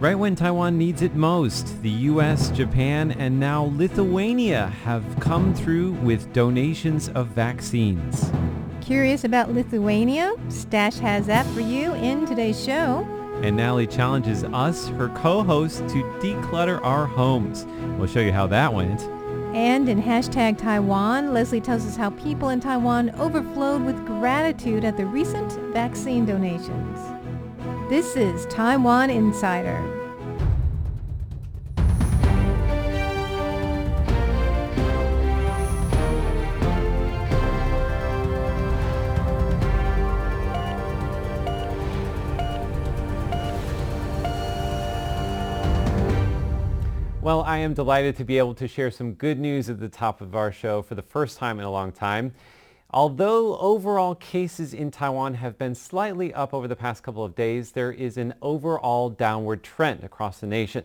Right when Taiwan needs it most, the US, Japan, and now Lithuania have come through with donations of vaccines. Curious about Lithuania? Stash has that for you in today's show. And Natalie challenges us, her co-host, to declutter our homes. We'll show you how that went. And in hashtag Taiwan, Leslie tells us how people in Taiwan overflowed with gratitude at the recent vaccine donations. This is Taiwan Insider. Well, I am delighted to be able to share some good news at the top of our show for the first time in a long time. Although overall cases in Taiwan have been slightly up over the past couple of days, there is an overall downward trend across the nation.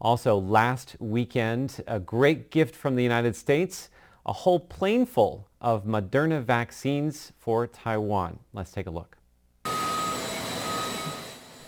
Also, last weekend, a great gift from the United States, a whole plane full of Moderna vaccines for Taiwan. Let's take a look.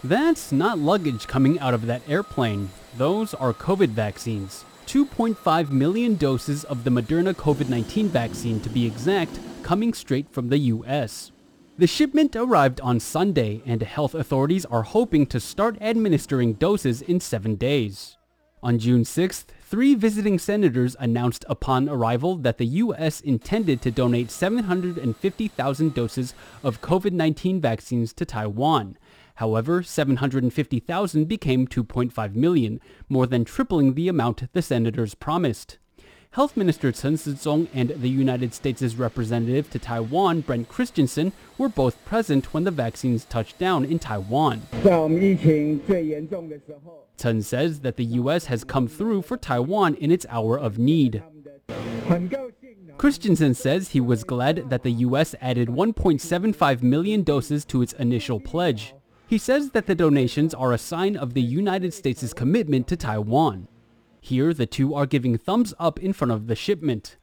That's not luggage coming out of that airplane. Those are COVID vaccines. 2.5 million doses of the Moderna COVID-19 vaccine to be exact, coming straight from the US. The shipment arrived on Sunday and health authorities are hoping to start administering doses in seven days. On June 6th, three visiting senators announced upon arrival that the U.S. intended to donate 750,000 doses of COVID-19 vaccines to Taiwan. However, 750,000 became 2.5 million, more than tripling the amount the senators promised. Health Minister Chen Shizhong and the United States' representative to Taiwan, Brent Christensen, were both present when the vaccines touched down in Taiwan. Chen says that the U.S. has come through for Taiwan in its hour of need. Christensen says he was glad that the U.S. added 1.75 million doses to its initial pledge. He says that the donations are a sign of the United States' commitment to Taiwan. Here, the two are giving thumbs up in front of the shipment.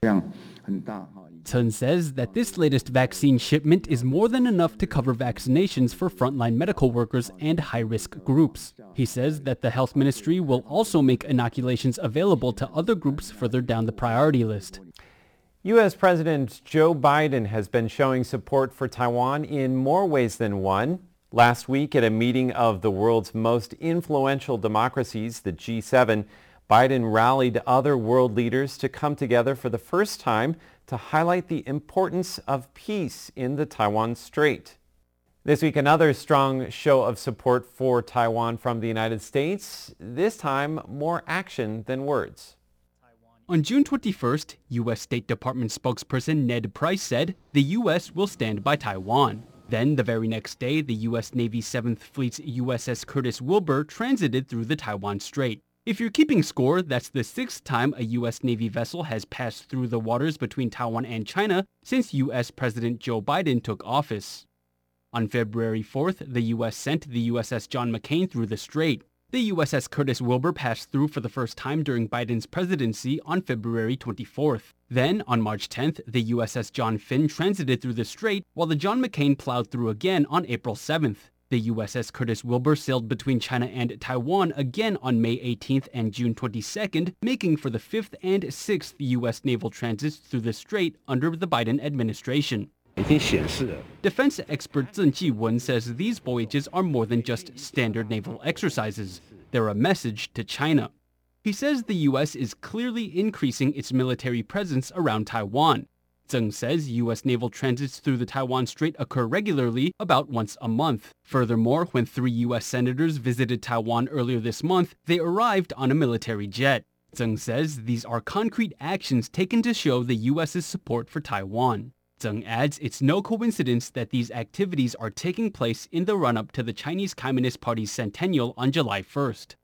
Chen says that this latest vaccine shipment is more than enough to cover vaccinations for frontline medical workers and high-risk groups. He says that the health ministry will also make inoculations available to other groups further down the priority list. U.S. President Joe Biden has been showing support for Taiwan in more ways than one. Last week at a meeting of the world's most influential democracies, the G7, Biden rallied other world leaders to come together for the first time to highlight the importance of peace in the Taiwan Strait. This week, another strong show of support for Taiwan from the United States, this time more action than words. On June 21st, U.S. State Department spokesperson Ned Price said the U.S. will stand by Taiwan. Then, the very next day, the U.S. Navy 7th Fleet's USS Curtis Wilbur transited through the Taiwan Strait. If you're keeping score, that's the sixth time a U.S. Navy vessel has passed through the waters between Taiwan and China since U.S. President Joe Biden took office. On February 4th, the U.S. sent the USS John McCain through the strait. The USS Curtis Wilbur passed through for the first time during Biden's presidency on February 24th. Then, on March 10th, the USS John Finn transited through the strait, while the John McCain plowed through again on April 7th. The USS Curtis Wilbur sailed between China and Taiwan again on May 18th and June 22nd, making for the fifth and sixth U.S. naval transits through the strait under the Biden administration. Defense expert Zheng Ji-wen says these voyages are more than just standard naval exercises. They're a message to China. He says the U.S. is clearly increasing its military presence around Taiwan. Zheng says U.S. naval transits through the Taiwan Strait occur regularly, about once a month. Furthermore, when three U.S. senators visited Taiwan earlier this month, they arrived on a military jet. Zheng says these are concrete actions taken to show the U.S.'s support for Taiwan. Zheng adds it's no coincidence that these activities are taking place in the run-up to the Chinese Communist Party's centennial on July 1st.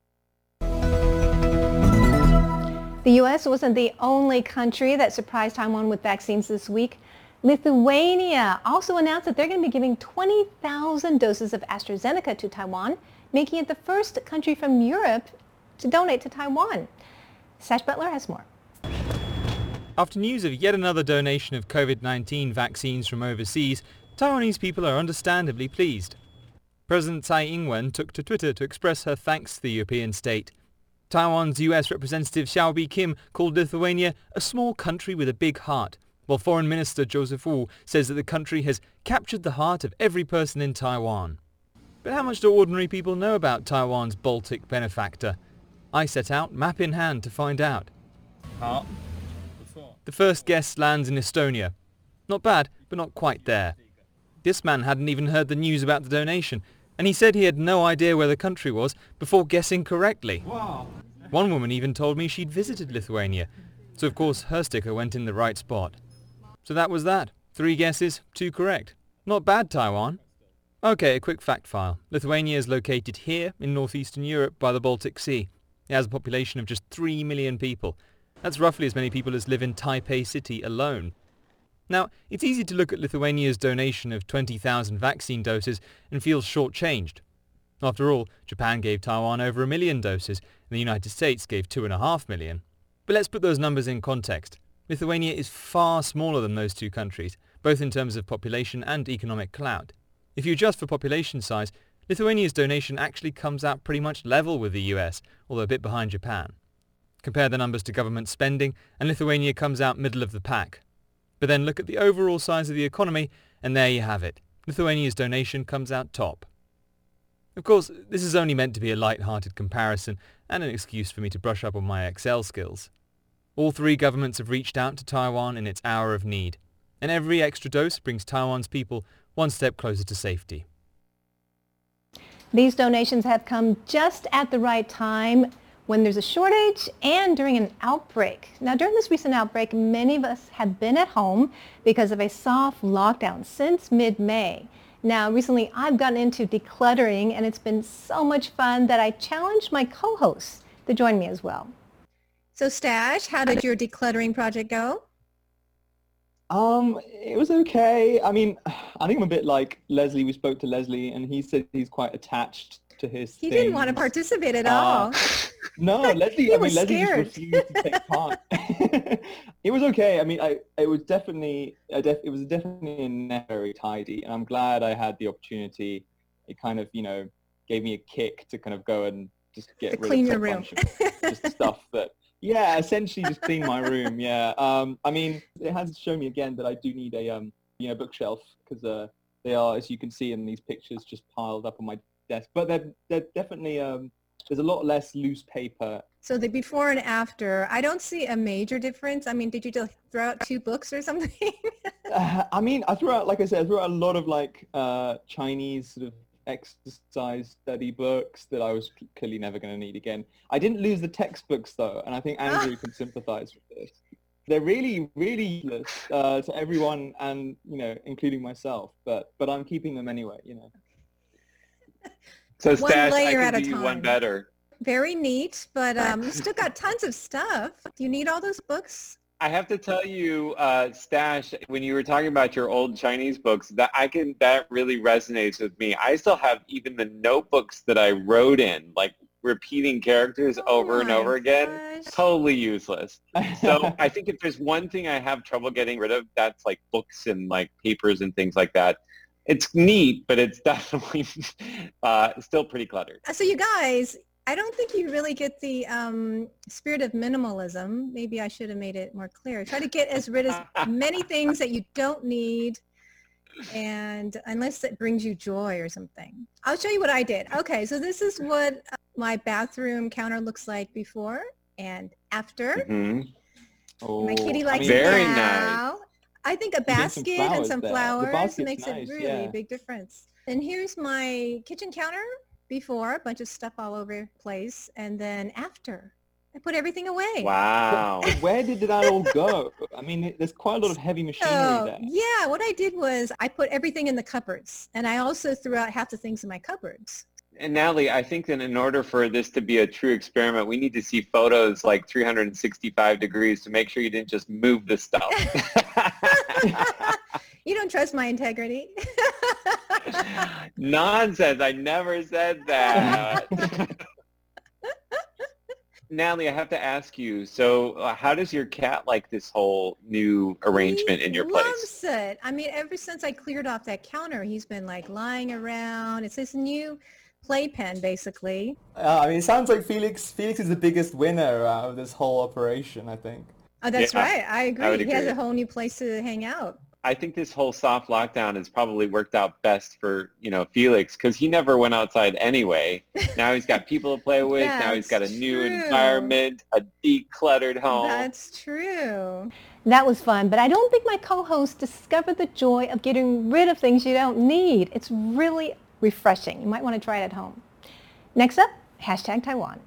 The U.S. wasn't the only country that surprised Taiwan with vaccines this week. Lithuania also announced that they're going to be giving 20,000 doses of AstraZeneca to Taiwan, making it the first country from Europe to donate to Taiwan. Sash Butler has more. After news of yet another donation of COVID-19 vaccines from overseas, Taiwanese people are understandably pleased. President Tsai Ing-wen took to Twitter to express her thanks to the European state. Taiwan's US representative Hsiao Bi-khim called Lithuania a small country with a big heart, while Foreign Minister Joseph Wu says that the country has captured the heart of every person in Taiwan. But how much do ordinary people know about Taiwan's Baltic benefactor? I set out, map in hand, to find out. Uh, The first guest lands in Estonia. Not bad, but not quite there. This man hadn't even heard the news about the donation, and he said he had no idea where the country was before guessing correctly. Wow. One woman even told me she'd visited Lithuania, so of course her sticker went in the right spot. So that was that. Three guesses, two correct. Not bad, Taiwan. Okay, a quick fact file. Lithuania is located here in northeastern Europe by the Baltic Sea. It has a population of just 3 million people. That's roughly as many people as live in Taipei City alone. Now, it's easy to look at Lithuania's donation of 20,000 vaccine doses and feel shortchanged. After all, Japan gave Taiwan over a million doses, and the United States gave 2.5 million. But let's put those numbers in context. Lithuania is far smaller than those two countries, both in terms of population and economic clout. If you adjust for population size, Lithuania's donation actually comes out pretty much level with the US, although a bit behind Japan. Compare the numbers to government spending, and Lithuania comes out middle of the pack, but then look at the overall size of the economy, and there you have it. Lithuania's donation comes out top. Of course, this is only meant to be a light-hearted comparison and an excuse for me to brush up on my Excel skills. All three governments have reached out to Taiwan in its hour of need, and every extra dose brings Taiwan's people one step closer to safety. These donations have come just at the right time when there's a shortage and during an outbreak. Now, during this recent outbreak, many of us have been at home because of a soft lockdown since mid-May. Now, recently I've gotten into decluttering and it's been so much fun that I challenged my co-hosts to join me as well. So Stash, how did your decluttering project go? Um, it was okay. I mean, I think I'm a bit like Leslie. We spoke to Leslie and he said he's quite attached to his. He things. didn't want to participate at uh, all. No, Leslie. I mean, Leslie just refused to take part. it was okay. I mean, I it was definitely def, it was definitely very tidy, and I'm glad I had the opportunity. It kind of you know gave me a kick to kind of go and just get to rid clean of your room. just stuff that yeah, essentially just clean my room. Yeah. Um, I mean, it has shown me again that I do need a um, you know, bookshelf because uh, they are, as you can see in these pictures, just piled up on my desk. But they're, they're definitely, um, there's a lot less loose paper. So the before and after, I don't see a major difference. I mean, did you just throw out two books or something? uh, I mean, I threw out, like I said, I threw out a lot of like uh, Chinese sort of exercise study books that I was clearly never going to need again. I didn't lose the textbooks though, and I think Andrew can sympathize with this. They're really, really useless uh, to everyone, and you know, including myself. But but I'm keeping them anyway. You know. So Stash, I can do you one better. Very neat, but um, still got tons of stuff. Do you need all those books? I have to tell you, uh, Stash, when you were talking about your old Chinese books, that I can that really resonates with me. I still have even the notebooks that I wrote in, like repeating characters oh over and over again. Totally useless. So I think if there's one thing I have trouble getting rid of, that's like books and like papers and things like that. It's neat, but it's definitely uh, still pretty cluttered. So you guys, I don't think you really get the um, spirit of minimalism. Maybe I should have made it more clear. Try to get as rid of many things that you don't need and unless it brings you joy or something. I'll show you what I did. Okay, so this is what uh, my bathroom counter looks like before and after. Mm-hmm. Oh, my kitty likes Very it now. I think a basket some and some there. Flowers makes nice, a really yeah. big difference. And here's my kitchen counter before, a bunch of stuff all over the place, and then after. I put everything away. Wow. But where did that all go? I mean, there's quite a lot of heavy machinery So, there. yeah, what I did was I put everything in the cupboards, and I also threw out half the things in my cupboards. And Natalie, I think that in order for this to be a true experiment, we need to see photos like 365 degrees to make sure you didn't just move the stuff. you don't trust my integrity. Nonsense. I never said that. Natalie, I have to ask you. So, uh, how does your cat like this whole new arrangement he in your place? loves it. I mean, ever since I cleared off that counter, he's been like lying around. It's his new playpen, basically. Uh, I mean, it sounds like Felix. Felix is the biggest winner out of this whole operation. I think. Oh, that's Yeah, right. I agree. would He has a whole new place to hang out. I think this whole soft lockdown has probably worked out best for you know Felix because he never went outside anyway. Now he's got people to play with. now he's got a That's new true. environment, a decluttered home. That's true. That was fun, but I don't think my co-host discovered the joy of getting rid of things you don't need. It's really refreshing. You might want to try it at home. Next up, hashtag Taiwan.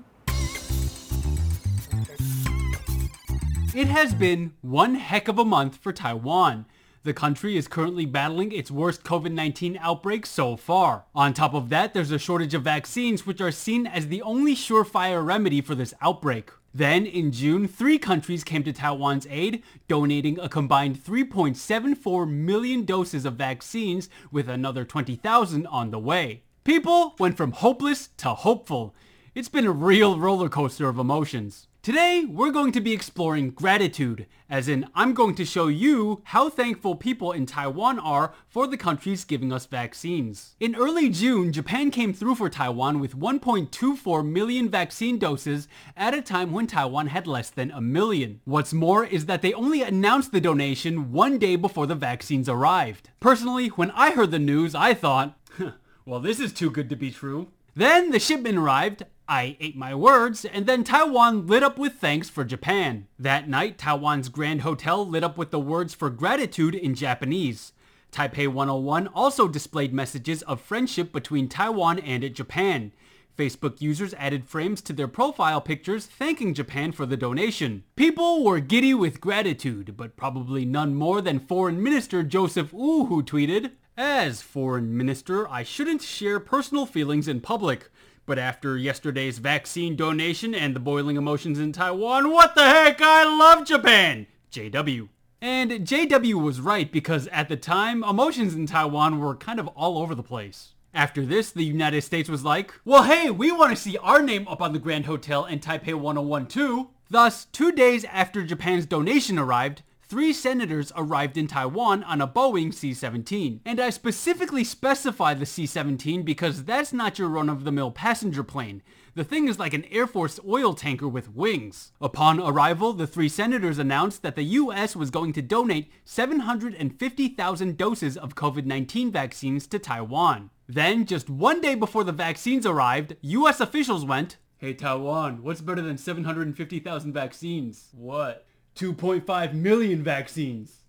It has been one heck of a month for Taiwan. The country is currently battling its worst COVID-19 outbreak so far. On top of that, there's a shortage of vaccines which are seen as the only surefire remedy for this outbreak. Then, in June, three countries came to Taiwan's aid, donating a combined 3.74 million doses of vaccines with another 20,000 on the way. People went from hopeless to hopeful. It's been a real roller coaster of emotions. Today, we're going to be exploring gratitude, as in I'm going to show you how thankful people in Taiwan are for the countries giving us vaccines. In early June, Japan came through for Taiwan with 1.24 million vaccine doses at a time when Taiwan had less than a million. What's more is that they only announced the donation one day before the vaccines arrived. Personally, when I heard the news, I thought, well, this is too good to be true. Then the shipment arrived, I ate my words, and then Taiwan lit up with thanks for Japan. That night, Taiwan's Grand Hotel lit up with the words for gratitude in Japanese. Taipei 101 also displayed messages of friendship between Taiwan and Japan. Facebook users added frames to their profile pictures thanking Japan for the donation. People were giddy with gratitude, but probably none more than Foreign Minister Joseph Wu who tweeted, As Foreign Minister, I shouldn't share personal feelings in public. But after yesterday's vaccine donation and the boiling emotions in Taiwan, what the heck? I love Japan! JW. And JW was right because at the time, emotions in Taiwan were kind of all over the place. After this, the United States was like, well hey, we want to see our name up on the Grand Hotel in Taipei 101 too. Thus, two days after Japan's donation arrived, three senators arrived in Taiwan on a Boeing C-17. And I specifically specify the C-17 because that's not your run-of-the-mill passenger plane. The thing is like an Air Force oil tanker with wings. Upon arrival, the three senators announced that the US was going to donate 750,000 doses of COVID-19 vaccines to Taiwan. Then, just one day before the vaccines arrived, US officials went, Hey Taiwan, what's better than 750,000 vaccines? What? 2.5 million vaccines.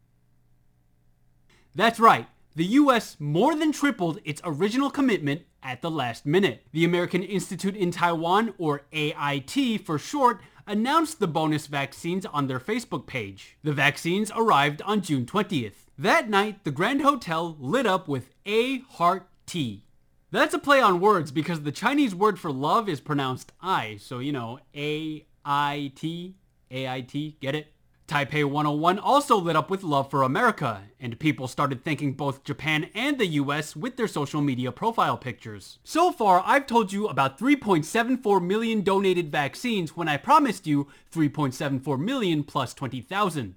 That's right. The US more than tripled its original commitment at the last minute. The American Institute in Taiwan, or AIT for short, announced the bonus vaccines on their Facebook page. The vaccines arrived on June 20th. That night, the Grand Hotel lit up with A Heart T. That's a play on words because the Chinese word for love is pronounced I, so you know, A-I-T, A-I-T, get it? Taipei 101 also lit up with love for America, and people started thanking both Japan and the US with their social media profile pictures. So far, I've told you about 3.74 million donated vaccines when I promised you 3.74 million plus 20,000.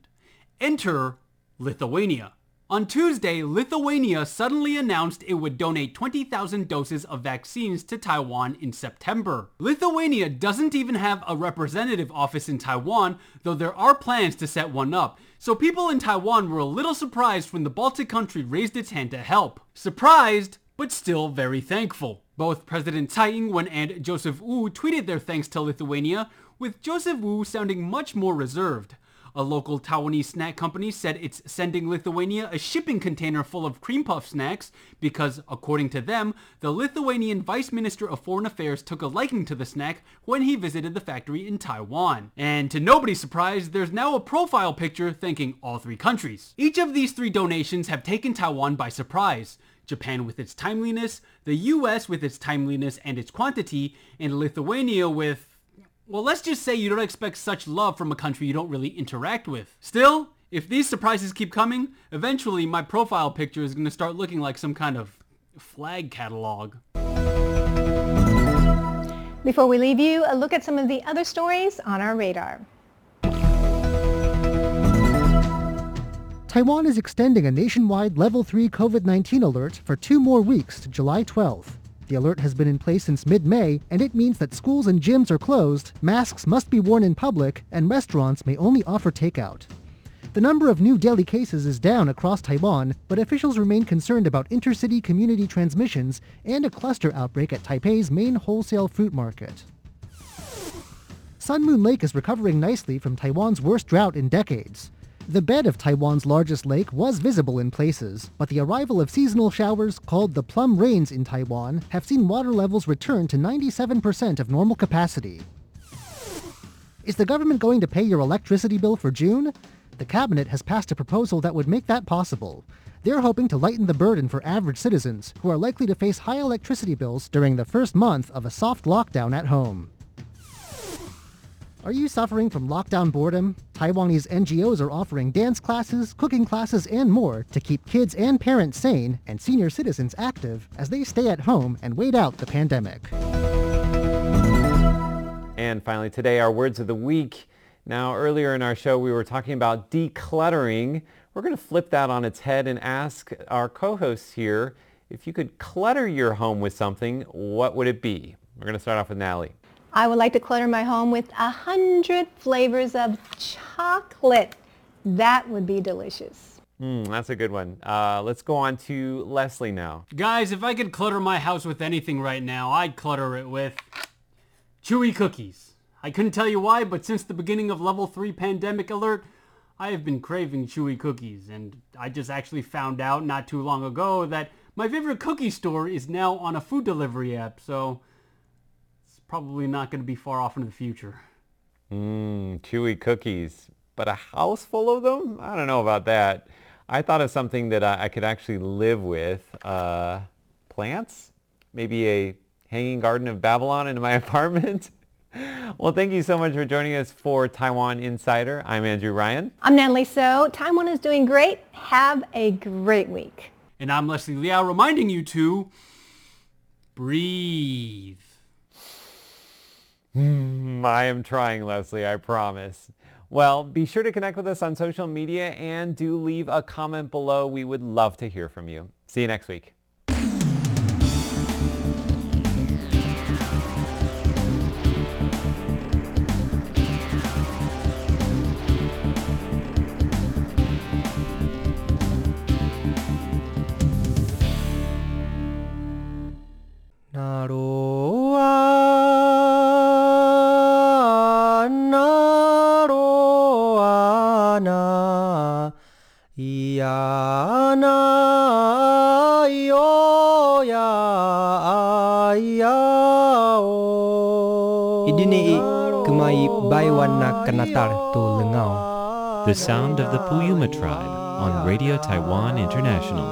Enter Lithuania. On Tuesday, Lithuania suddenly announced it would donate 20,000 doses of vaccines to Taiwan in September. Lithuania doesn't even have a representative office in Taiwan, though there are plans to set one up. So people in Taiwan were a little surprised when the Baltic country raised its hand to help. Surprised, but still very thankful. Both President Tsai Ing-wen and Joseph Wu tweeted their thanks to Lithuania, with Joseph Wu sounding much more reserved. A local Taiwanese snack company said it's sending Lithuania a shipping container full of cream puff snacks because, according to them, the Lithuanian Vice Minister of Foreign Affairs took a liking to the snack when he visited the factory in Taiwan. And to nobody's surprise, there's now a profile picture thanking all three countries. Each of these three donations have taken Taiwan by surprise. Japan with its timeliness, the US with its timeliness and its quantity, and Lithuania with well, let's just say you don't expect such love from a country you don't really interact with. Still, if these surprises keep coming, eventually my profile picture is going to start looking like some kind of flag catalog. Before we leave you, a look at some of the other stories on our radar. Taiwan is extending a nationwide level 3 COVID-19 alert for two more weeks to July 12th. The alert has been in place since mid-May, and it means that schools and gyms are closed, masks must be worn in public, and restaurants may only offer takeout. The number of new daily cases is down across Taiwan, but officials remain concerned about intercity community transmissions and a cluster outbreak at Taipei's main wholesale fruit market. Sun Moon Lake is recovering nicely from Taiwan's worst drought in decades. The bed of Taiwan's largest lake was visible in places, but the arrival of seasonal showers called the plum rains in Taiwan have seen water levels return to 97% of normal capacity. Is the government going to pay your electricity bill for June? The cabinet has passed a proposal that would make that possible. They're hoping to lighten the burden for average citizens who are likely to face high electricity bills during the first month of a soft lockdown at home. Are you suffering from lockdown boredom? Taiwanese NGOs are offering dance classes, cooking classes, and more to keep kids and parents sane and senior citizens active as they stay at home and wait out the pandemic. And finally today, our words of the week. Now, earlier in our show, we were talking about decluttering. We're going to flip that on its head and ask our co-hosts here, if you could clutter your home with something, what would it be? We're going to start off with Natalie. I would like to clutter my home with a hundred flavors of chocolate. That would be delicious. Hmm, that's a good one. Uh, let's go on to Leslie now. Guys, if I could clutter my house with anything right now, I'd clutter it with chewy cookies. I couldn't tell you why, but since the beginning of level 3 pandemic alert, I have been craving chewy cookies, and I just actually found out not too long ago that my favorite cookie store is now on a food delivery app, so probably not going to be far off in the future. Mmm, chewy cookies. But a house full of them? I don't know about that. I thought of something that I, I could actually live with. Uh, plants? Maybe a hanging garden of Babylon in my apartment? well, thank you so much for joining us for Taiwan Insider. I'm Andrew Ryan. I'm Natalie So. Taiwan is doing great. Have a great week. And I'm Leslie Liao reminding you to breathe. Mm, I am trying, Leslie, I promise. Well, be sure to connect with us on social media and do leave a comment below. We would love to hear from you. See you next week. The sound of the Puyuma tribe on Radio Taiwan International.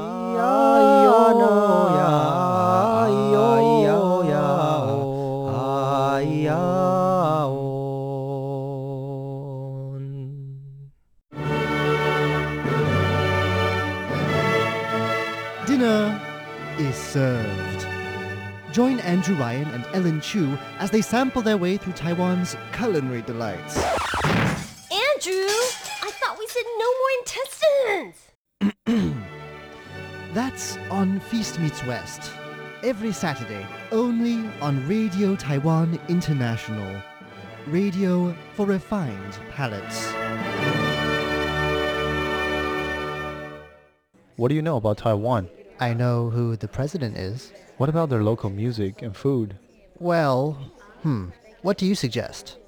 Dinner is served. Join Andrew Ryan and Ellen Chu as they sample their way through Taiwan's culinary delights. On Feast Meets West. Every Saturday, only on Radio Taiwan International. Radio for refined palates. What do you know about Taiwan? I know who the president is. What about their local music and food? Well, hmm, what do you suggest?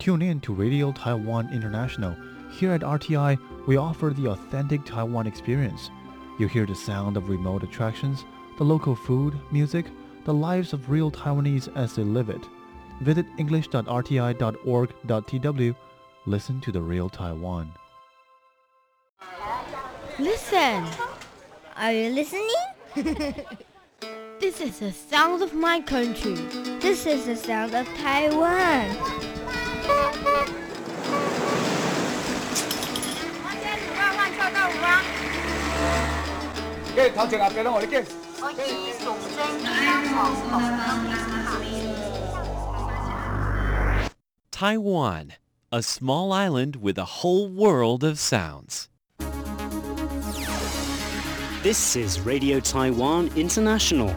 Tune in to Radio Taiwan International. Here at RTI, we offer the authentic Taiwan experience. You hear the sound of remote attractions, the local food, music, the lives of real Taiwanese as they live it. Visit english.rti.org.tw. Listen to the real Taiwan. Listen. Are you listening? this is the sound of my country. This is the sound of Taiwan. Taiwan, a small island with a whole world of sounds. This is Radio Taiwan International.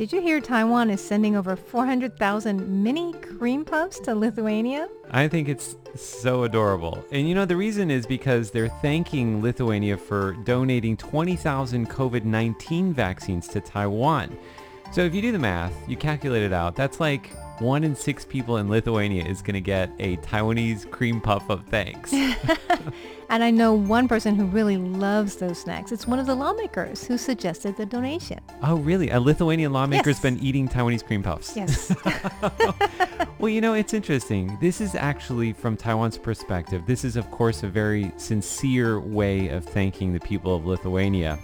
Did you hear Taiwan is sending over 400,000 mini cream puffs to Lithuania? I think it's so adorable. And you know, the reason is because they're thanking Lithuania for donating 20,000 COVID-19 vaccines to Taiwan. So if you do the math, you calculate it out, that's like one in six people in Lithuania is going to get a Taiwanese cream puff of thanks. and I know one person who really loves those snacks. It's one of the lawmakers who suggested the donation. Oh, really? A Lithuanian lawmaker's Yes. been eating Taiwanese cream puffs? Yes. Well, you know, it's interesting. This is actually from Taiwan's perspective. This is, of course, a very sincere way of thanking the people of Lithuania.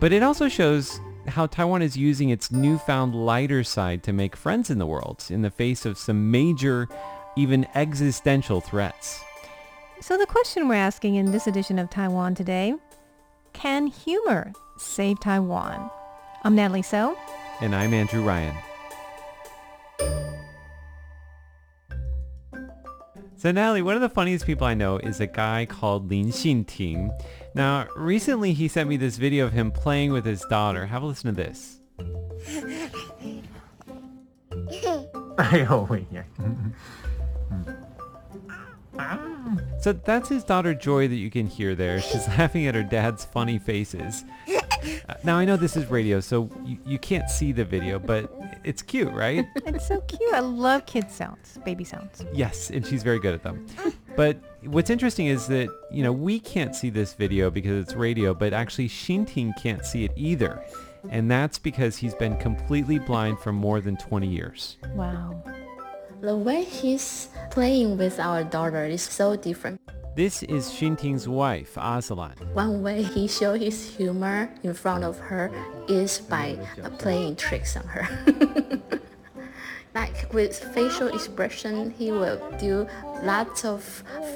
But it also shows how Taiwan is using its newfound lighter side to make friends in the world in the face of some major, even existential threats. So the question we're asking in this edition of Taiwan today, can humor save Taiwan? I'm Natalie So. And I'm Andrew Ryan. So Natalie, one of the funniest people I know is a guy called Lin Xinting. Now, recently he sent me this video of him playing with his daughter. Have a listen to this. 哎呦喂呀！ So that's his daughter Joy that you can hear there. She's laughing at her dad's funny faces. Uh, now I know this is radio, so you, you can't see the video, but it's cute, right? It's so cute. I love kid sounds, baby sounds. Yes, and she's very good at them. But what's interesting is that, you know, we can't see this video because it's radio, but actually Xinting can't see it either. And that's because he's been completely blind for more than 20 years. Wow. The way he's playing with our daughter is so different. This is Xinting's wife, Aslan. One way he show his humor in front of her is by playing tricks on her. like with facial expression, he will do lots of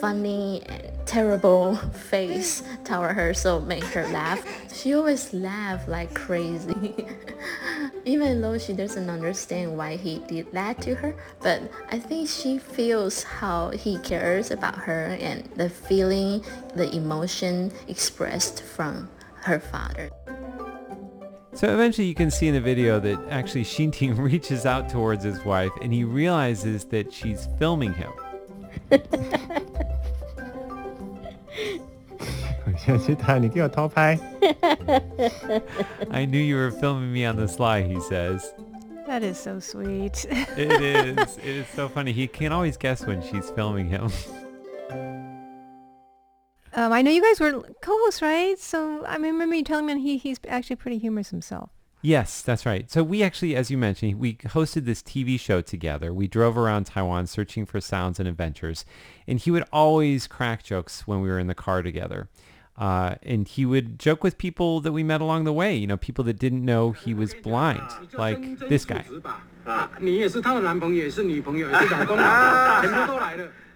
funny and terrible face toward her, so make her laugh. She always laugh like crazy. Even though she doesn't understand why he did that to her, but I think she feels how he cares about her and the feeling, the emotion expressed from her father. So eventually you can see in the video that actually Xinting reaches out towards his wife and he realizes that she's filming him. I knew you were filming me on the sly, he says. That is so sweet. it is. It is so funny. He can always guess when she's filming him. Um, I know you guys were co-hosts, right? So I remember you telling me he, he's actually pretty humorous himself. Yes, that's right. So we actually, as you mentioned, we hosted this TV show together. We drove around Taiwan searching for sounds and adventures, and he would always crack jokes when we were in the car together. Uh, and he would joke with people that we met along the way, you know, people that didn't know he was blind, like this guy.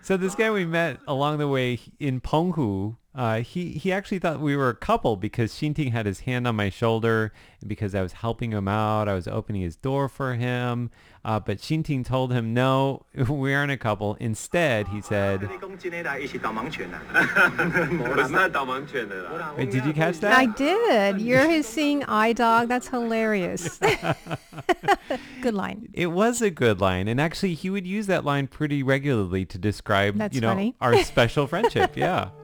so this guy we met along the way in Penghu uh, he he actually thought we were a couple because Xinting had his hand on my shoulder because I was helping him out. I was opening his door for him. Uh, but Ting told him, no, we aren't a couple. Instead, he said... Wait, did you catch that? I did. You're his seeing eye dog. That's hilarious. good line. It was a good line. And actually, he would use that line pretty regularly to describe, That's you know, funny. our special friendship. Yeah.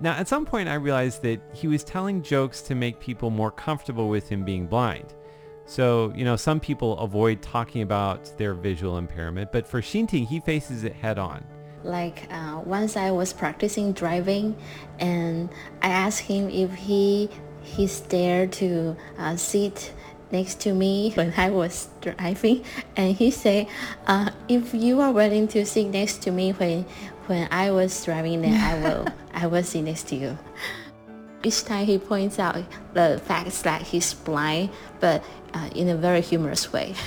Now, at some point, I realized that he was telling jokes to make people more comfortable with him being blind. So, you know, some people avoid talking about their visual impairment, but for Xinting, he faces it head on. Like uh, once I was practicing driving, and I asked him if he he's there to uh, sit next to me when I was driving, and he said, uh, "If you are willing to sit next to me when when I was driving, then I will I will sit next to you." Each time he points out the facts that he's blind, but uh, in a very humorous way.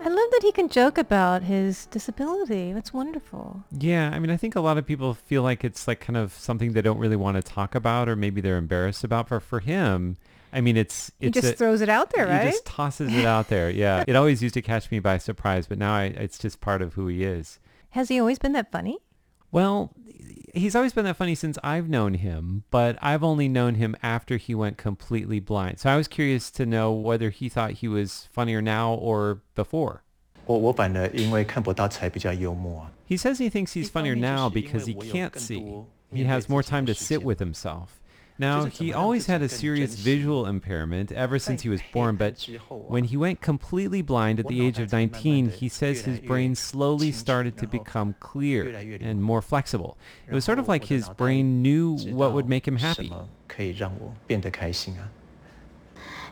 I love that he can joke about his disability. That's wonderful. Yeah, I mean, I think a lot of people feel like it's like kind of something they don't really want to talk about or maybe they're embarrassed about. But for him, I mean, it's He just a- throws it out there, right? He just tosses it out there. Yeah, it always used to catch me by surprise, but now I, it's just part of who he is. Has he always been that funny? Well, he's always been that funny since I've known him, but I've only known him after he went completely blind. So I was curious to know whether he thought he was funnier now or before. He says he thinks he's funnier now because he can't see. He has more time to sit with himself. Now, he always had a serious visual impairment ever since he was born, but when he went completely blind at the age of 19, he says his brain slowly started to become clear and more flexible. It was sort of like his brain knew what would make him happy.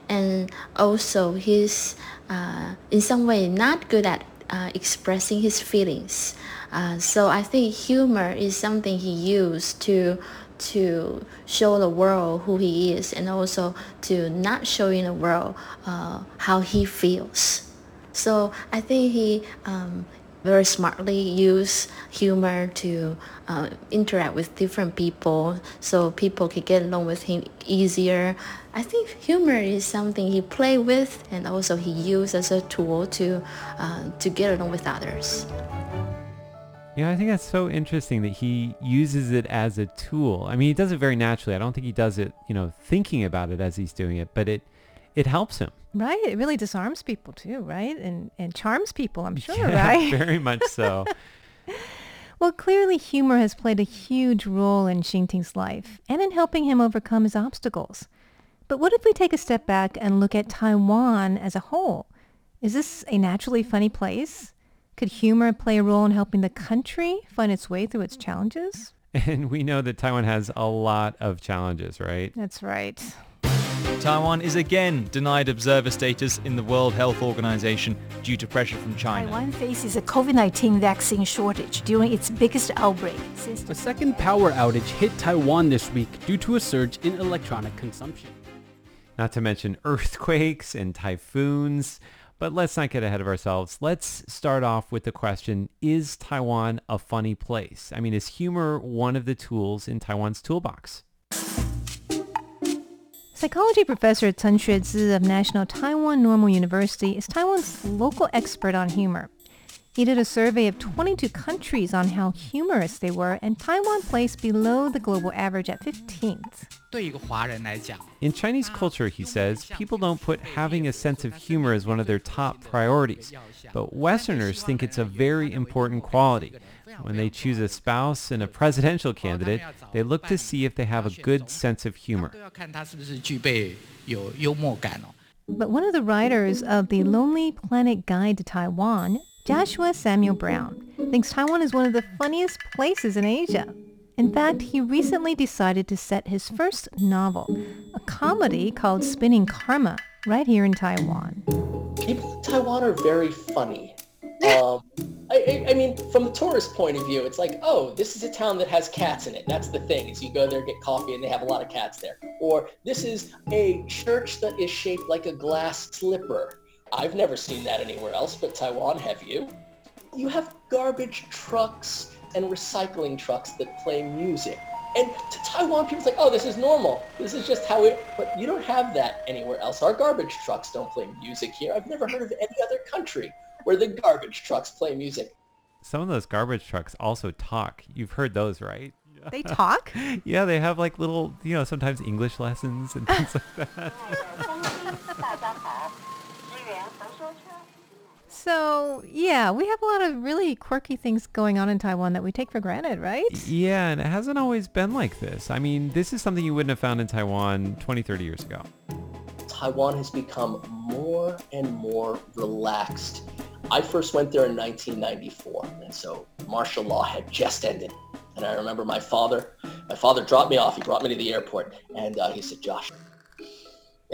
And also, he's uh, in some way not good at uh, expressing his feelings. Uh, so I think humor is something he used to to show the world who he is and also to not show in the world uh, how he feels. So I think he um, very smartly use humor to uh, interact with different people so people could get along with him easier. I think humor is something he play with and also he used as a tool to, uh, to get along with others. Yeah, I think that's so interesting that he uses it as a tool. I mean, he does it very naturally. I don't think he does it, you know, thinking about it as he's doing it, but it it helps him. Right. It really disarms people too, right? And and charms people, I'm sure, Yeah, right? very much so. Well, clearly humor has played a huge role in Xinting's life and in helping him overcome his obstacles. But what if we take a step back and look at Taiwan as a whole? Is this a naturally funny place? Could humor play a role in helping the country find its way through its challenges? And we know that Taiwan has a lot of challenges, right? That's right. Taiwan is again denied observer status in the World Health Organization due to pressure from China. Taiwan faces a COVID-19 vaccine shortage during its biggest outbreak since A second power outage hit Taiwan this week due to a surge in electronic consumption. Not to mention earthquakes and typhoons. But let's not get ahead of ourselves. Let's start off with the question, is Taiwan a funny place? I mean, is humor one of the tools in Taiwan's toolbox? Psychology professor Chen Xuezi of National Taiwan Normal University is Taiwan's local expert on humor. He did a survey of 22 countries on how humorous they were, and Taiwan placed below the global average at 15th. In Chinese culture, he says, people don't put having a sense of humor as one of their top priorities. But Westerners think it's a very important quality. When they choose a spouse and a presidential candidate, they look to see if they have a good sense of humor. But one of the writers of the Lonely Planet Guide to Taiwan, Joshua Samuel Brown, thinks Taiwan is one of the funniest places in Asia. In fact, he recently decided to set his first novel, a comedy called Spinning Karma, right here in Taiwan. people in Taiwan are very funny. Um, I, I, I mean, from the tourist point of view, it's like, oh, this is a town that has cats in it. That's the thing, is you go there, get coffee, and they have a lot of cats there. Or this is a church that is shaped like a glass slipper. I've never seen that anywhere else but Taiwan, have you? You have garbage trucks and recycling trucks that play music. And to Taiwan, people's like, oh, this is normal. This is just how it, but you don't have that anywhere else. Our garbage trucks don't play music here. I've never heard of any other country where the garbage trucks play music. Some of those garbage trucks also talk. You've heard those, right? They talk? yeah, they have like little, you know, sometimes English lessons and things like that. So, yeah, we have a lot of really quirky things going on in Taiwan that we take for granted, right? Yeah, and it hasn't always been like this. I mean, this is something you wouldn't have found in Taiwan 20, 30 years ago. Taiwan has become more and more relaxed. I first went there in 1994, and so martial law had just ended. And I remember my father, my father dropped me off. He brought me to the airport, and uh, he said, Josh,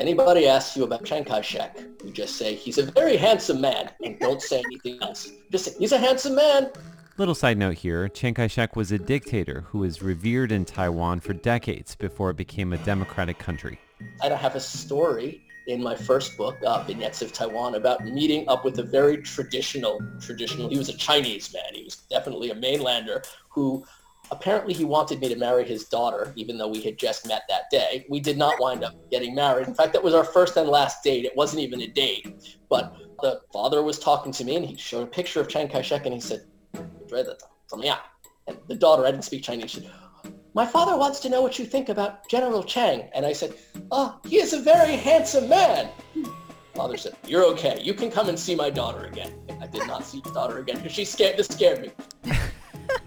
anybody asks you about Chiang Kai-shek, you just say, he's a very handsome man, and don't say anything else. Just say, he's a handsome man. Little side note here, Chiang Kai-shek was a dictator who was revered in Taiwan for decades before it became a democratic country. I have a story in my first book, uh, Vignettes of Taiwan, about meeting up with a very traditional, traditional, he was a Chinese man. He was definitely a mainlander who Apparently he wanted me to marry his daughter, even though we had just met that day. We did not wind up getting married. In fact, that was our first and last date. It wasn't even a date. But the father was talking to me and he showed a picture of Chiang Kai-shek and he said, and the daughter, I didn't speak Chinese, said, my father wants to know what you think about General Chang. And I said, oh, he is a very handsome man. Father said, you're okay. You can come and see my daughter again. I did not see his daughter again because she scared, this scared me.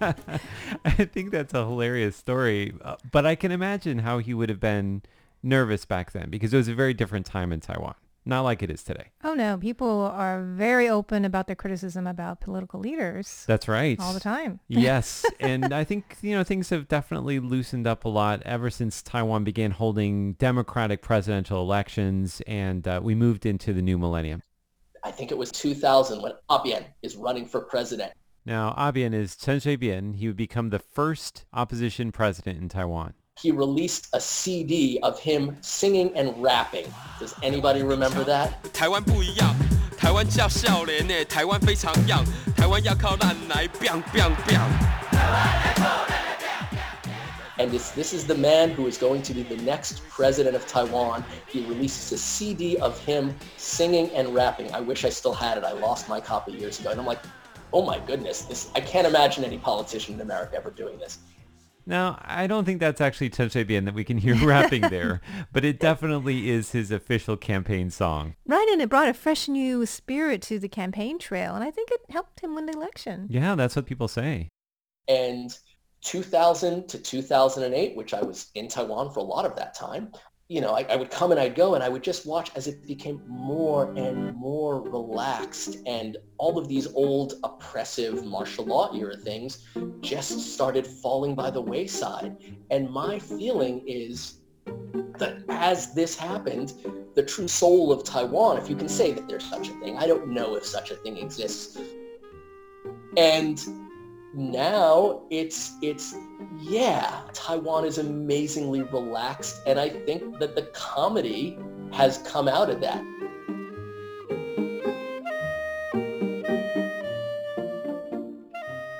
I think that's a hilarious story, uh, but I can imagine how he would have been nervous back then because it was a very different time in Taiwan. Not like it is today. Oh no, people are very open about their criticism about political leaders. That's right. All the time. yes, and I think you know things have definitely loosened up a lot ever since Taiwan began holding democratic presidential elections, and uh, we moved into the new millennium. I think it was 2000 when Abian is running for president. Now, Abian is Chen Shui-bian. He would become the first opposition president in Taiwan he released a CD of him singing and rapping. Does anybody remember that? 台湾不一样，台湾叫笑脸呢，台湾非常样，台湾要靠烂来 biang biang biang。And this, this is the man who is going to be the next president of Taiwan. He releases a CD of him singing and rapping. I wish I still had it. I lost my copy years ago. And I'm like, oh my goodness, this I can't imagine any politician in America ever doing this. Now, I don't think that's actually Chen Shui-bian that we can hear rapping there, but it definitely is his official campaign song. Right, and it brought a fresh new spirit to the campaign trail, and I think it helped him win the election. Yeah, that's what people say. And 2000 to 2008, which I was in Taiwan for a lot of that time, you know, I, I, would come and I'd go and I would just watch as it became more and more relaxed and all of these old oppressive martial law era things just started falling by the wayside. And my feeling is that as this happened, the true soul of Taiwan, if you can say that there's such a thing, I don't know if such a thing exists. And now it's it's yeah taiwan is amazingly relaxed and i think that the comedy has come out of that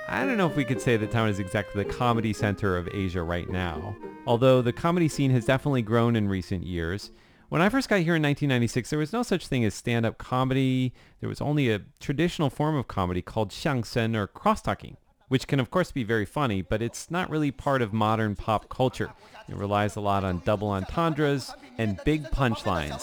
I don't know if we could say that Taiwan is exactly the comedy center of Asia right now, although the comedy scene has definitely grown in recent years. When I first got here in 1996, there was no such thing as stand-up comedy. There was only a traditional form of comedy called xiangsheng or cross-talking which can of course be very funny, but it's not really part of modern pop culture. It relies a lot on double entendres and big punchlines.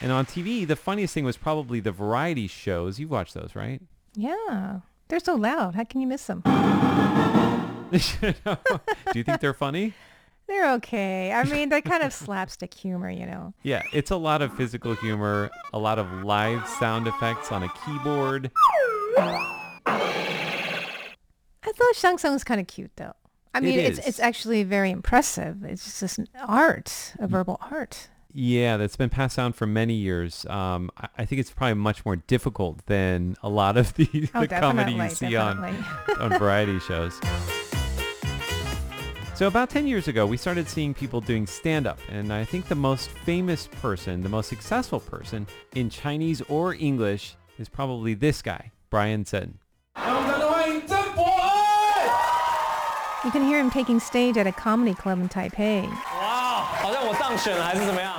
And on TV, the funniest thing was probably the variety shows. You watch those, right? Yeah. They're so loud. How can you miss them? Do you think they're funny? They're okay. I mean, they're kind of slapstick humor, you know. Yeah, it's a lot of physical humor, a lot of live sound effects on a keyboard. I thought Xiangsheng was kind of cute, though. I mean, it it's it's actually very impressive. It's just an art, a verbal art. Yeah, that's been passed down for many years. Um, I, I, think it's probably much more difficult than a lot of the, oh, the comedy you see definitely. on on variety shows. So about 10 years ago, we started seeing people doing stand-up, and I think the most famous person, the most successful person in Chinese or English is probably this guy, Brian Tseng. You can hear him taking stage at a comedy club in Taipei. Wow,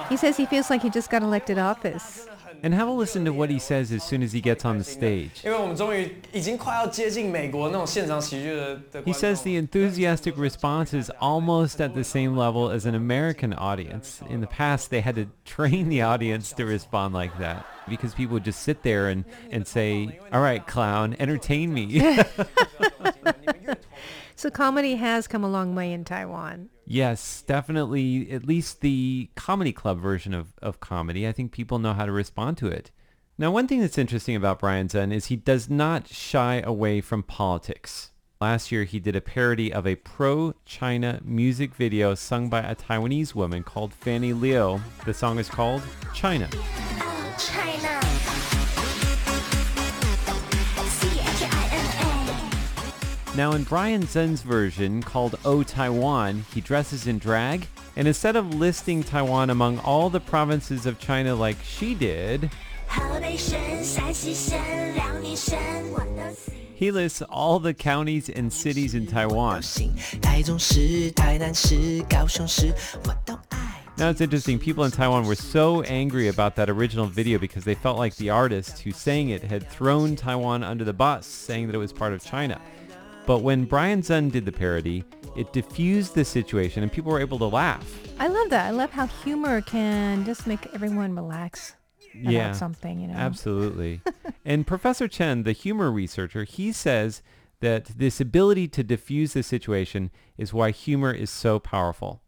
He says he feels like he just got elected office. And have a listen to what he says as soon as he gets on the stage. He says the enthusiastic response is almost at the same level as an American audience. In the past, they had to train the audience to respond like that because people would just sit there and, and say, all right, clown, entertain me. So comedy has come a long way in Taiwan. Yes, definitely. At least the comedy club version of, of comedy. I think people know how to respond to it. Now, one thing that's interesting about Brian Tseng is he does not shy away from politics. Last year, he did a parody of a pro-China music video sung by a Taiwanese woman called Fanny Liu. The song is called China. China. Now, in Brian Tseng's version called Oh Taiwan, he dresses in drag, and instead of listing Taiwan among all the provinces of China like she did, he lists all the counties and cities in Taiwan. Now it's interesting, people in Taiwan were so angry about that original video because they felt like the artist who sang it had thrown Taiwan under the bus, saying that it was part of China. But when Brian Tseng did the parody, it diffused the situation and people were able to laugh. I love that. I love how humor can just make everyone relax about yeah, something, you know. Absolutely. and Professor Chen, the humor researcher, he says that this ability to diffuse the situation is why humor is so powerful.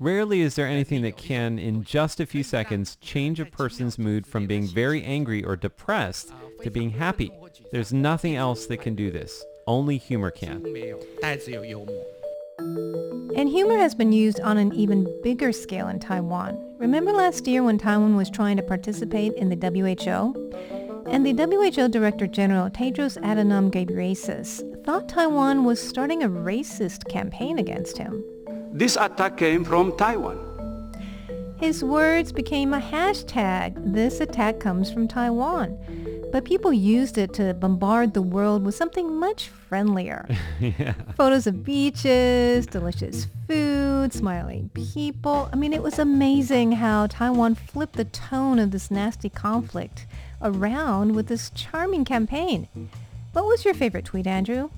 Rarely is there anything that can, in just a few seconds, change a person's mood from being very angry or depressed to being happy. There's nothing else that can do this. Only humor can. And humor has been used on an even bigger scale in Taiwan. Remember last year when Taiwan was trying to participate in the WHO? And the WHO Director General Tedros Adhanom Ghebreyesus thought Taiwan was starting a racist campaign against him. This attack came from Taiwan. His words became a hashtag. This attack comes from Taiwan. But people used it to bombard the world with something much friendlier. yeah. Photos of beaches, delicious food, smiling people. I mean, it was amazing how Taiwan flipped the tone of this nasty conflict around with this charming campaign. What was your favorite tweet, Andrew?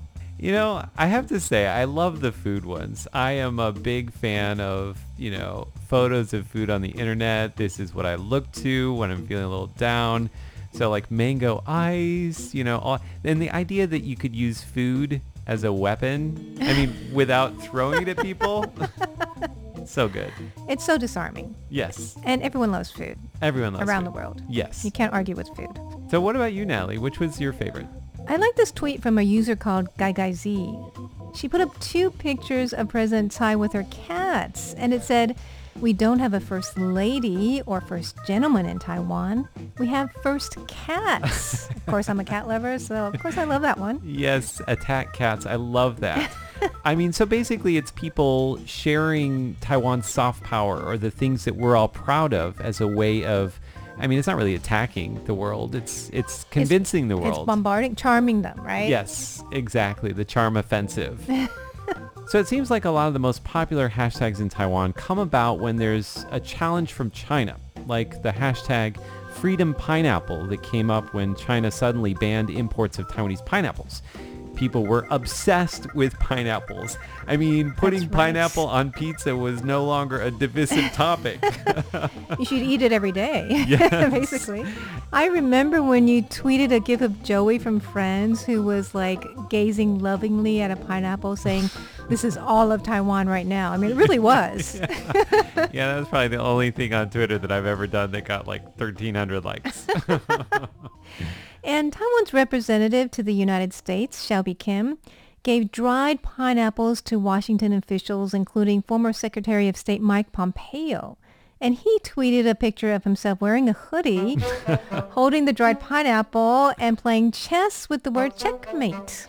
You know, I have to say, I love the food ones. I am a big fan of, you know, photos of food on the internet. This is what I look to when I'm feeling a little down. So like mango ice, you know, all, and the idea that you could use food as a weapon, I mean, without throwing it at people, so good. It's so disarming. Yes, And everyone loves food everyone loves food. around food. the world. Yes. You can't argue with food. So what about you, Natalie? Which was your favorite? I like this tweet from a user called Gai Gai Z. She put up two pictures of President Tsai with her cats, and it said, we don't have a first lady or first gentleman in Taiwan. We have first cats. of course, I'm a cat lover, so of course I love that one. Yes, attack cats. I love that. I mean, so basically it's people sharing Taiwan's soft power or the things that we're all proud of as a way of I mean, it's not really attacking the world. It's it's convincing the world. It's bombarding, charming them, right? Yes, exactly. The charm offensive. so it seems like a lot of the most popular hashtags in Taiwan come about when there's a challenge from China, like the hashtag Freedom Pineapple that came up when China suddenly banned imports of Taiwanese pineapples. People were obsessed with pineapples. I mean, putting right. pineapple on pizza was no longer a divisive topic. You should eat it every day, Yes. basically. I remember when you tweeted a gif of Joey from Friends who was like gazing lovingly at a pineapple saying, this is all of Taiwan right now. I mean, it really was. yeah, that's probably the only thing on Twitter that I've ever done that got like 1,300 likes. And Taiwan's representative to the United States, Hsiao Bi-khim, gave dried pineapples to Washington officials, including former Secretary of State Mike Pompeo. And he tweeted a picture of himself wearing a hoodie, holding the dried pineapple, and playing chess with the word checkmate.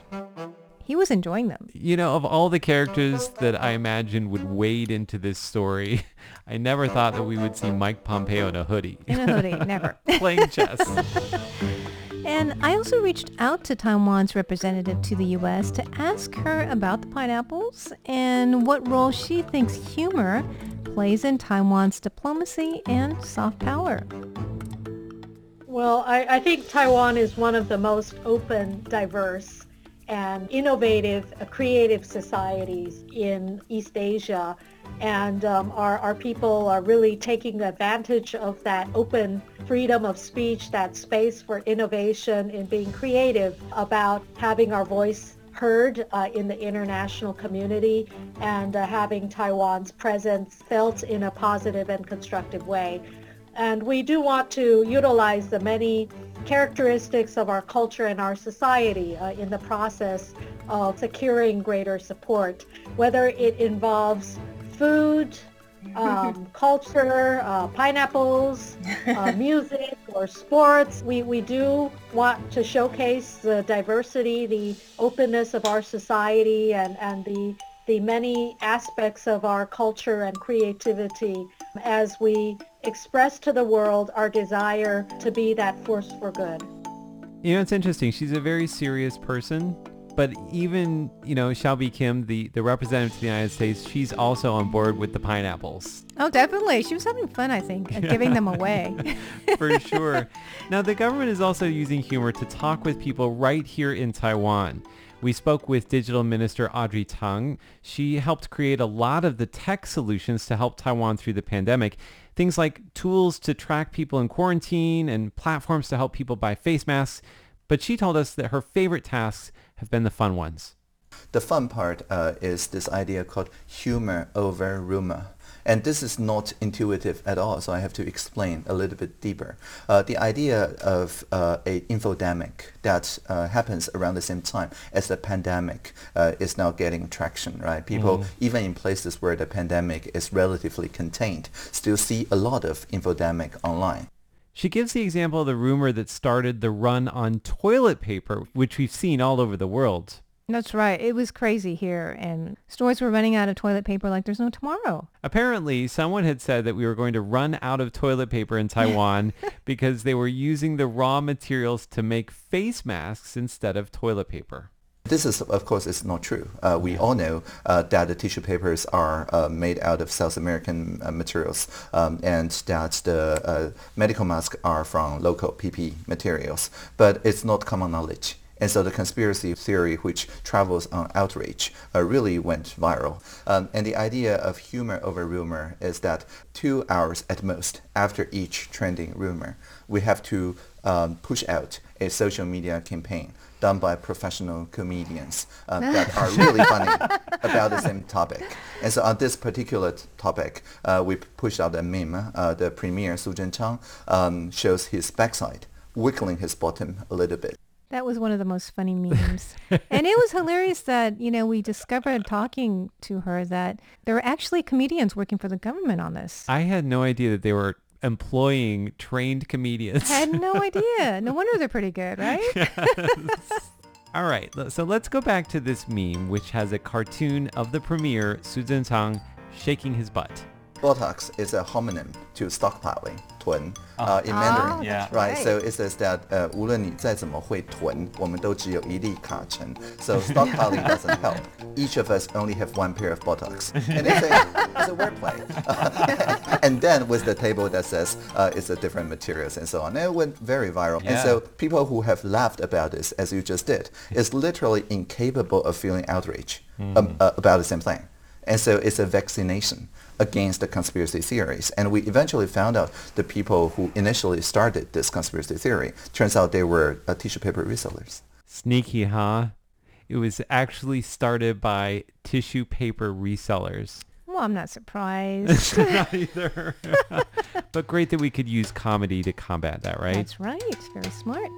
He was enjoying them. you know, of all the characters that I imagined would wade into this story, I never thought that we would see Mike Pompeo in a hoodie. In a hoodie, never. Playing chess. And I also reached out to Taiwan's representative to the U.S. to ask her about the pineapples and what role she thinks humor plays in Taiwan's diplomacy and soft power. Well, I, I think Taiwan is one of the most open, diverse, and innovative, creative societies in East Asia. And um, our, our people are really taking advantage of that open freedom of speech, that space for innovation and being creative about having our voice heard uh, in the international community and uh, having Taiwan's presence felt in a positive and constructive way. And we do want to utilize the many characteristics of our culture and our society uh, in the process of securing greater support, whether it involves food, um, culture, uh, pineapples, uh, music, or sports. We, we do want to showcase the diversity, the openness of our society, and, and the the many aspects of our culture and creativity as we express to the world our desire to be that force for good. You know, it's interesting. She's a very serious person, but even, you know, Hsiao Bi-khim, the, the representative to the United States, she's also on board with the pineapples. Oh, definitely. She was having fun, I think, at giving them away. For sure. Now, the government is also using humor to talk with people right here in Taiwan. We spoke with Digital Minister Audrey Tang. She helped create a lot of the tech solutions to help Taiwan through the pandemic. Things like tools to track people in quarantine and platforms to help people buy face masks. But she told us that her favorite tasks have been the fun ones. The fun part uh, is this idea called humor over rumor. And this is not intuitive at all, so I have to explain a little bit deeper. Uh, the idea of uh, a infodemic that uh, happens around the same time as the pandemic uh, is now getting traction, right? People, Mm. even in places where the pandemic is relatively contained, still see a lot of infodemic online. She gives the example of the rumor that started the run on toilet paper, which we've seen all over the world. That's right. It was crazy here, and stores were running out of toilet paper like there's no tomorrow. Apparently, someone had said that we were going to run out of toilet paper in Taiwan because they were using the raw materials to make face masks instead of toilet paper. This is, of course, is not true. Uh, we all know uh, that the tissue papers are uh, made out of South American uh, materials um, and that the uh, medical masks are from local PP materials. But it's not common knowledge. And so the conspiracy theory, which travels on outrage, uh, really went viral. Um, and the idea of humor over rumor is that two hours at most after each trending rumor, we have to um, push out a social media campaign done by professional comedians uh, that are really funny about the same topic. And so on this particular t- topic, uh, we pushed out a meme. Uh, the premier, Su Tseng-chang, um, shows his backside, wiggling his bottom a little bit. That was one of the most funny memes. and it was hilarious that, you know, we discovered talking to her that there were actually comedians working for the government on this. I had no idea that they were employing trained comedians. I had no idea. No wonder they're pretty good, right? Yes. All right, so let's go back to this meme, which has a cartoon of the premier, Su Tseng-chang, shaking his butt. Botox is a homonym to stockpiling 囤啊、uh, in Mandarin, oh, yeah. right. So it says that 呃、uh, stockpiling doesn't help. Each of us only have one pair of buttocks, and it's a, it's a wordplay. and then with the table that says uh, it's a different materials and so on, and it went very viral. Yeah. And so people who have laughed about this, as you just did, is literally incapable of feeling outrage mm. um, hmm. uh, about the same thing. And so it's a vaccination against the conspiracy theories. And we eventually found out the people who initially started this conspiracy theory, turns out they were uh, tissue paper resellers. Sneaky, huh? It was actually started by tissue paper resellers. well, I'm not surprised. Not either. but great that we could use comedy to combat that, right? That's right. Very smart.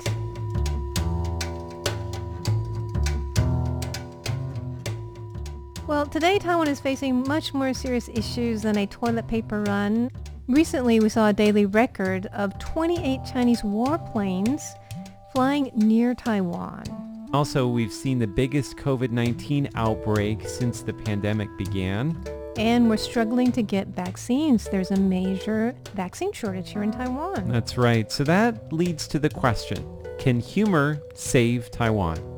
Well, today Taiwan is facing much more serious issues than a toilet paper run. Recently, we saw a daily record of 28 Chinese warplanes flying near Taiwan. Also, we've seen the biggest COVID-19 outbreak since the pandemic began. And we're struggling to get vaccines. There's a major vaccine shortage here in Taiwan. That's right. So that leads to the question, can humor save Taiwan?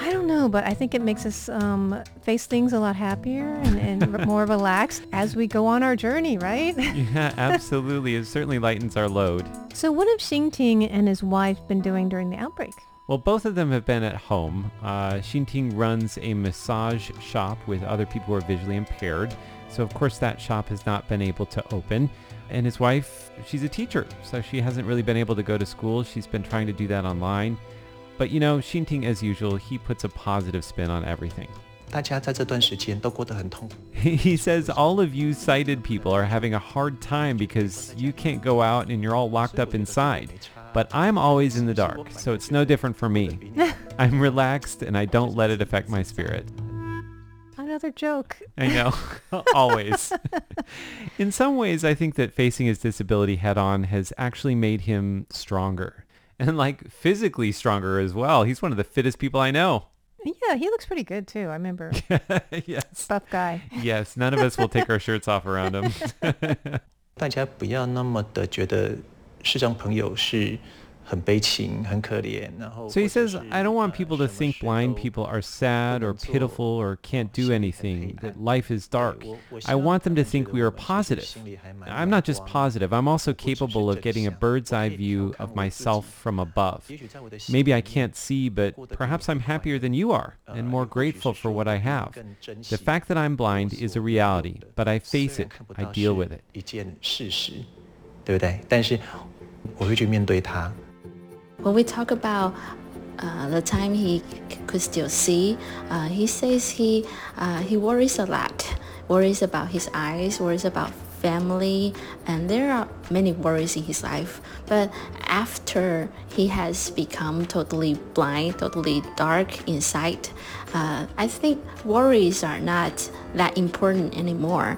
I don't know, but I think it makes us um, face things a lot happier and, and more relaxed as we go on our journey, right? Yeah, absolutely. It certainly lightens our load. So what have Xinting and his wife been doing during the outbreak? Well, both of them have been at home. Uh, Xinting runs a massage shop with other people who are visually impaired. So, of course, that shop has not been able to open. And his wife, she's a teacher, so she hasn't really been able to go to school. She's been trying to do that online. But you know, Xinting, as usual, he puts a positive spin on everything. He says all of you sighted people are having a hard time because you can't go out and you're all locked up inside. But I'm always in the dark, so it's no different for me. I'm relaxed and I don't let it affect my spirit. Another joke. I know, always. in some ways, I think that facing his disability head on has actually made him stronger And like physically stronger as well. He's one of the fittest people I know. Yeah, he looks pretty good too. I remember. yes. Buff guy. Yes, none of us will take our shirts off around him. 大家不要那么的觉得视障朋友是很悲情、很可怜，然后 So he says, I don't want people to think blind people are sad or pitiful or can't do anything, that life is dark. I want them to think we are positive. I'm not just positive, I'm also capable of getting a bird's eye view of myself from above. Maybe I can't see, but perhaps I'm happier than you are and more grateful for what I have. The fact that I'm blind is a reality, but I face it, I deal with it. 一件事实，对不对？但是我会去面对它。 When we talk about uh, the time he c- could still see, uh, he says he uh, he worries a lot, worries about his eyes, worries about family, and there are many worries in his life. But after he has become totally blind, totally dark inside, uh, I think worries are not that important anymore.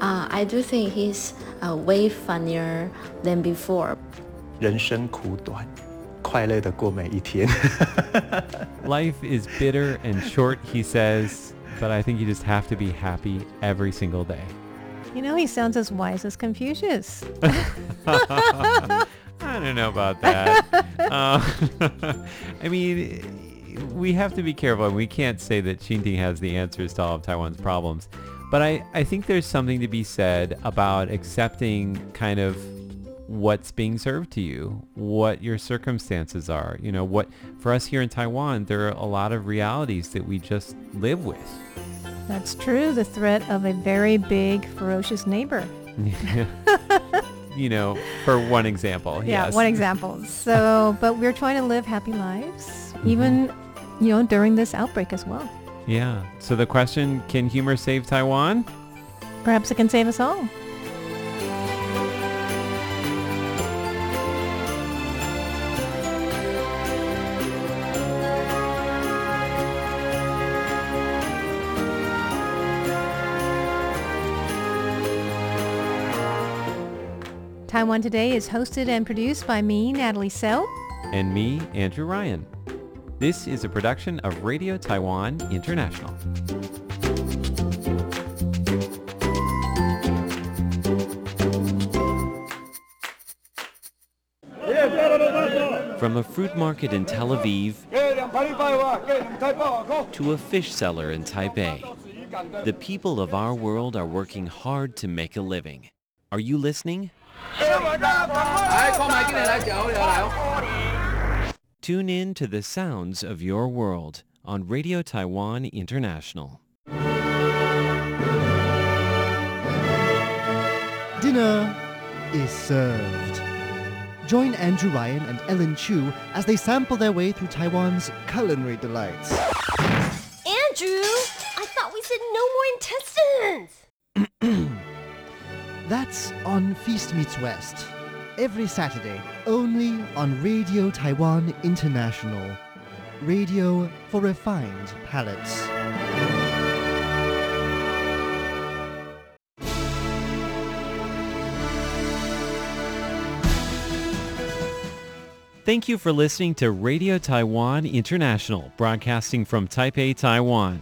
Uh, I do think he's uh, way funnier than before. 人生苦短， 快乐的过每一天。 Life is bitter and short, he says, but I think you just have to be happy every single day. You know, he sounds as wise as Confucius. I don't know about that. Uh, I mean, we have to be careful. We can't say that Xinting has the answers to all of Taiwan's problems. But I, I think there's something to be said about accepting kind of what's being served to you, what your circumstances are. You know, what for us here in Taiwan, there are a lot of realities that we just live with. That's true. The threat of a very big, ferocious neighbor. you know, for one example. Yeah, yes. one example. So, but we're trying to live happy lives, mm-hmm. even, you know, during this outbreak as well. Yeah. So the question, can humor save Taiwan? Perhaps it can save us all. Taiwan Today is hosted and produced by me, Natalie Sell. And me, Andrew Ryan. This is a production of Radio Taiwan International. From a fruit market in Tel Aviv to a fish seller in Taipei, the people of our world are working hard to make a living. Are you listening? Tune in to the sounds of your world on Radio Taiwan International. Dinner is served. Join Andrew Ryan and Ellen Chu as they sample their way through Taiwan's culinary delights. Andrew, I thought we said no more intestines. That's on Feast Meets West. Every Saturday, only on Radio Taiwan International. Radio for refined palates. Thank you for listening to Radio Taiwan International, broadcasting from Taipei, Taiwan.